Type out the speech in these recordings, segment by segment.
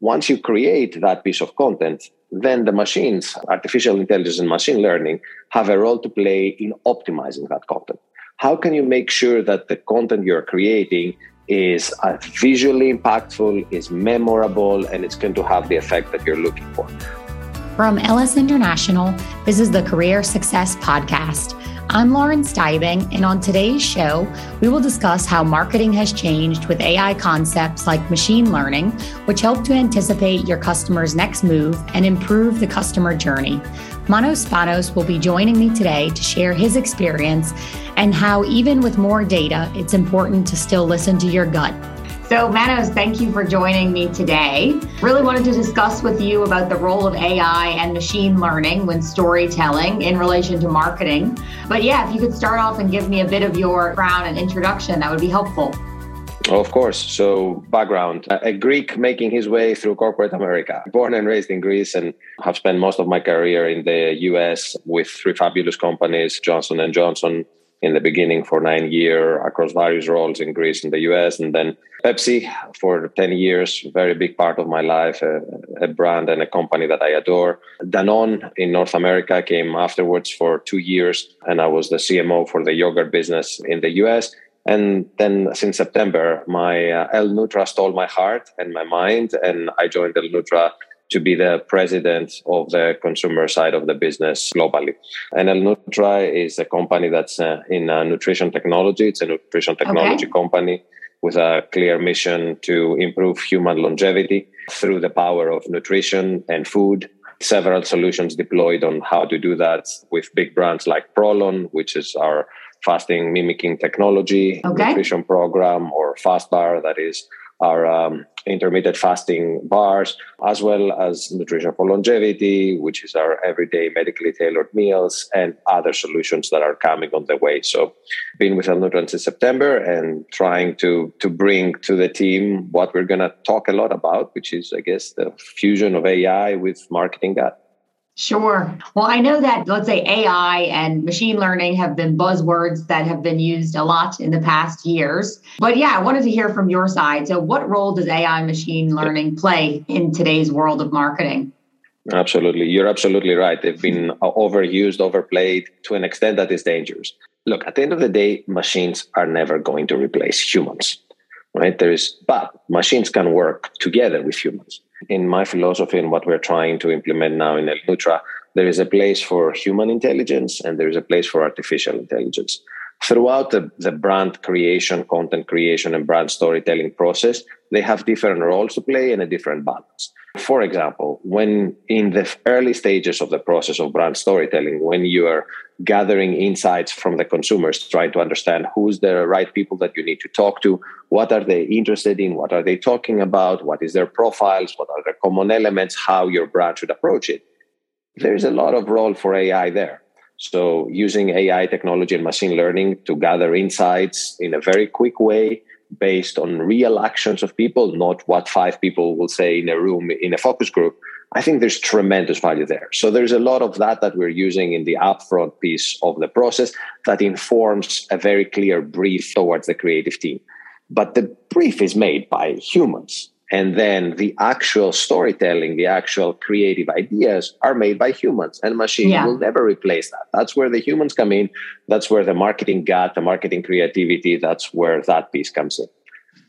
once you create that piece of content, then the machines, artificial intelligence and machine learning, have a role to play in optimizing that content. How can you make sure that the content you're creating is uh, visually impactful, is memorable, and it's going to have the effect that you're looking for? From Ellis International, this is the Career Success Podcast. I'm Lauren Steibing, and on today's show, we will discuss how marketing has changed with AI concepts like machine learning, which help to anticipate your customer's next move and improve the customer journey. Manos Spanos will be joining me today to share his experience and how, even with more data, it's important to still listen to your gut so, Manos, thank you for joining me today. Really wanted to discuss with you about the role of AI and machine learning when storytelling in relation to marketing. But yeah, if you could start off and give me a bit of your background and introduction, that would be helpful. Oh, of course. So, background a Greek making his way through corporate America, born and raised in Greece, and have spent most of my career in the US with three fabulous companies Johnson and Johnson, in the beginning for nine years across various roles in Greece and the US, and then Pepsi for 10 years, very big part of my life, a, a, brand and a company that I adore. Danone in North America came afterwards for two years, and I was the CMO for the yogurt business in the US. And then since September, my uh, L-Nutra stole my heart and my mind, and I joined L-Nutra to be the president of the consumer side of the business globally. And L-Nutra is a company that's uh, in uh, nutrition technology. It's a nutrition technology okay. company with a clear mission to improve human longevity through the power of nutrition and food. Several solutions deployed on how to do that with big brands like Prolon, which is our fasting mimicking technology okay. nutrition program, or FastBar, that is our um, intermittent fasting bars, as well as nutrition for longevity, which is our everyday medically tailored meals, and other solutions that are coming on the way. So, been with Alnutrans since September and trying to to bring to the team what we're going to talk a lot about, which is, I guess, the fusion of AI with marketing gut. Sure. Well, I know that, let's say, AI and machine learning have been buzzwords that have been used a lot in the past years. But yeah, I wanted to hear from your side. So, what role does AI machine learning play in today's world of marketing? Absolutely. You're absolutely right. They've been uh, overused, overplayed to an extent that is dangerous. Look, at the end of the day, machines are never going to replace humans, right? There is, but machines can work together with humans in my philosophy and what we're trying to implement now in El Nutra, there is a place for human intelligence and there is a place for artificial intelligence. Throughout the, the brand creation, content creation, and brand storytelling process, they have different roles to play and a different balance. For example, when in the early stages of the process of brand storytelling, when you are gathering insights from the consumers, trying to understand who's the right people that you need to talk to, what are they interested in, what are they talking about, what is their profiles, what are the common elements, how your brand should approach it. There's a lot of role for AI there. So using AI technology and machine learning to gather insights in a very quick way based on real actions of people, not what five people will say in a room in a focus group, I think there's tremendous value there. So there's a lot of that that we're using in the upfront piece of the process that informs a very clear brief towards the creative team. But the brief is made by humans. And then the actual storytelling, the actual creative ideas are made by humans, and machines yeah. will never replace that. That's where the humans come in. That's where the marketing gut, the marketing creativity, that's where that piece comes in.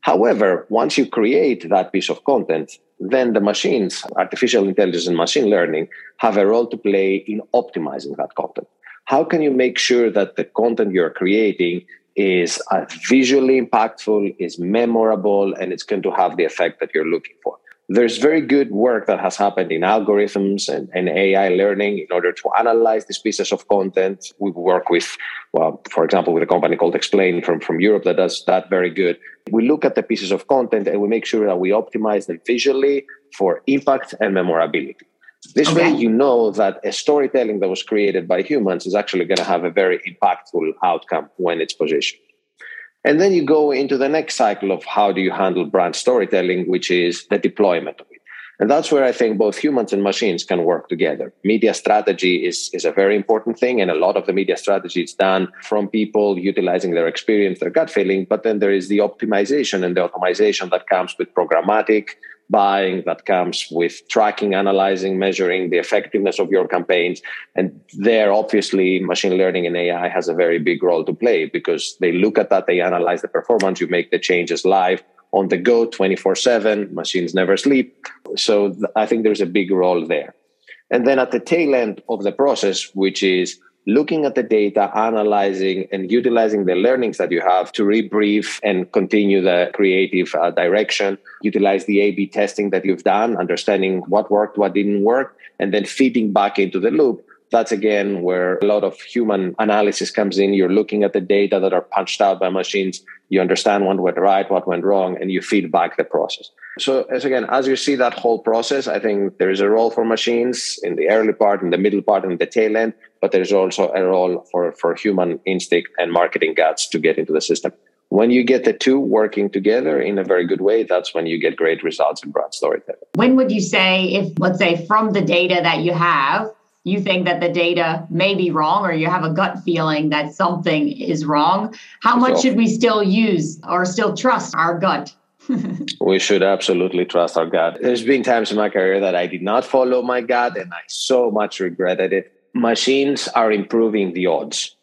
However, once you create that piece of content, then the machines, artificial intelligence and machine learning, have a role to play in optimizing that content. How can you make sure that the content you're creating is uh, visually impactful, is memorable, and it's going to have the effect that you're looking for? There's very good work that has happened in algorithms and, and AI learning in order to analyze these pieces of content. We work with, well, for example, with a company called Explain from, from Europe that does that very good. We look at the pieces of content and we make sure that we optimize them visually for impact and memorability. This okay. way, you know that a storytelling that was created by humans is actually going to have a very impactful outcome when it's positioned. And then you go into the next cycle of how do you handle brand storytelling, which is the deployment of it. And that's where I think both humans and machines can work together. Media strategy is, is a very important thing. And a lot of the media strategy is done from people utilizing their experience, their gut feeling. But then there is the optimization and the automation that comes with programmatic, buying, that comes with tracking, analyzing, measuring the effectiveness of your campaigns. And there, obviously, machine learning and AI has a very big role to play because they look at that, they analyze the performance, you make the changes live on the go 24 7 machines never sleep so i think there's a big role there and then at the tail end of the process which is looking at the data analyzing and utilizing the learnings that you have to rebrief and continue the creative uh, direction utilize the a b testing that you've done understanding what worked what didn't work and then feeding back into the loop that's again where a lot of human analysis comes in. You're looking at the data that are punched out by machines. You understand what went right, what went wrong, and you feed back the process. So, as again, as you see that whole process, I think there is a role for machines in the early part, in the middle part, and the tail end, but there's also a role for, for human instinct and marketing guts to get into the system. When you get the two working together in a very good way, that's when you get great results in brand storytelling. When would you say, if, let's say, from the data that you have, you think that the data may be wrong or you have a gut feeling that something is wrong, how much should we still use or still trust our gut? we should absolutely trust our gut. There's been times in my career that I did not follow my gut and I so much regretted it. Machines are improving the odds,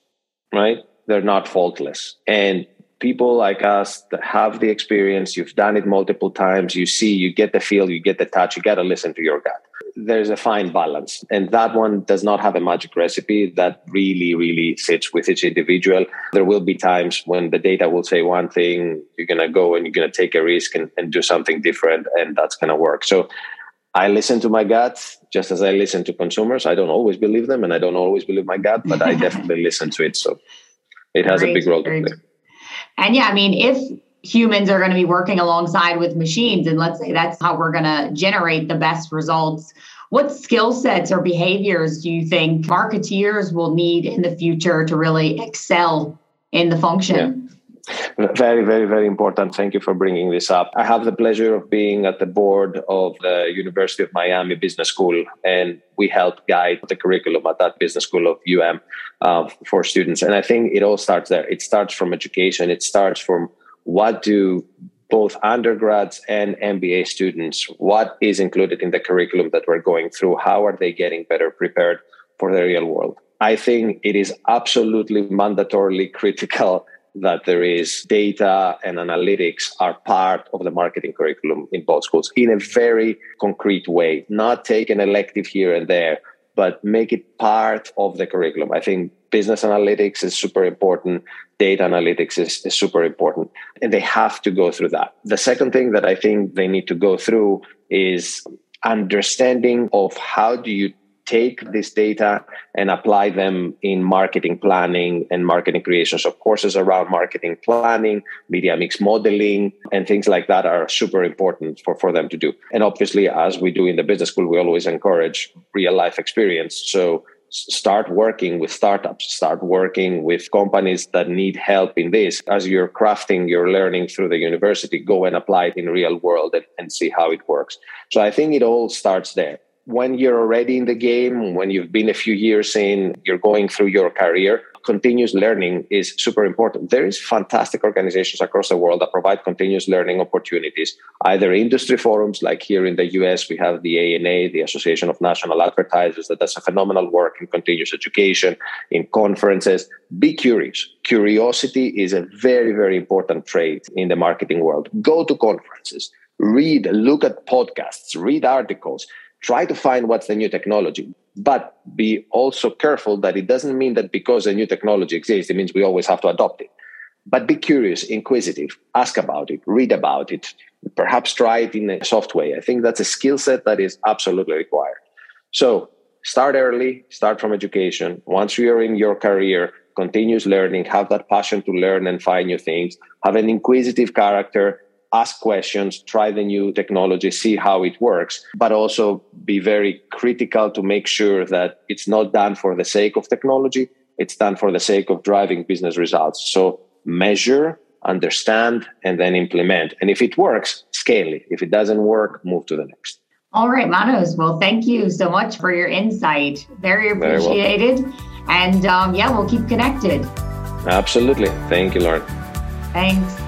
right? They're not faultless. And people like us that have the experience, you've done it multiple times, you see, you get the feel, you get the touch, you got to listen to your gut there's a fine balance. And that one does not have a magic recipe that really, really sits with each individual. There will be times when the data will say one thing, you're going to go and you're going to take a risk and, and do something different, and that's going to work. So I listen to my gut just as I listen to consumers. I don't always believe them and I don't always believe my gut, but I definitely listen to it. So it has great, a big role to play. And yeah, I mean, if humans are going to be working alongside with machines and let's say that's how we're going to generate the best results what skill sets or behaviors do you think marketeers will need in the future to really excel in the function yeah. Very, very, very important. Thank you for bringing this up. I have the pleasure of being at the board of the University of Miami Business School, and we help guide the curriculum at that business school of UM uh, for students. And I think it all starts there. It starts from education. It starts from what do both undergrads and MBA students, what is included in the curriculum that we're going through? How are they getting better prepared for the real world? I think it is absolutely mandatorily critical that there is data and analytics are part of the marketing curriculum in both schools in a very concrete way, not take an elective here and there, but make it part of the curriculum. I think business analytics is super important data analytics is, is super important and they have to go through that the second thing that i think they need to go through is understanding of how do you take this data and apply them in marketing planning and marketing creation. So courses around marketing planning, media mix modeling, and things like that are super important for, for them to do. And obviously, as we do in the business school, we always encourage real life experience. So start working with startups start working with companies that need help in this. As you're crafting your learning through the university go and apply it in real world and, and see how it works. So i think it all starts there. When you're already in the game when you've been a few years in you're going through your career continuous learning is super important. There is fantastic organizations across the world that provide continuous learning opportunities, either industry forums like here in the US, we have the ANA, the Association of National Advertisers, that does a phenomenal work in continuous education, in conferences. Be curious. Curiosity is a very, very important trait in the marketing world. Go to conferences, read, look at podcasts, read articles, try to find what's the new technology but be also careful that it doesn't mean that because a new technology exists, it means we always have to adopt it. But be curious, inquisitive, ask about it, read about it, perhaps try it in a soft way. I think that's a skill set that is absolutely required. So start early, start from education. Once you're in your career, continuous learning, have that passion to learn and find new things, have an inquisitive character, ask questions, try the new technology, see how it works, but also be very critical to make sure that it's not done for the sake of technology, it's done for the sake of driving business results. So measure, understand, and then implement. And if it works, scale it. If it doesn't work, move to the next. All right, Manos. Well, thank you so much for your insight. Very appreciated. Very and um, yeah, we'll keep connected. Absolutely. Thank you, Lauren. Thanks.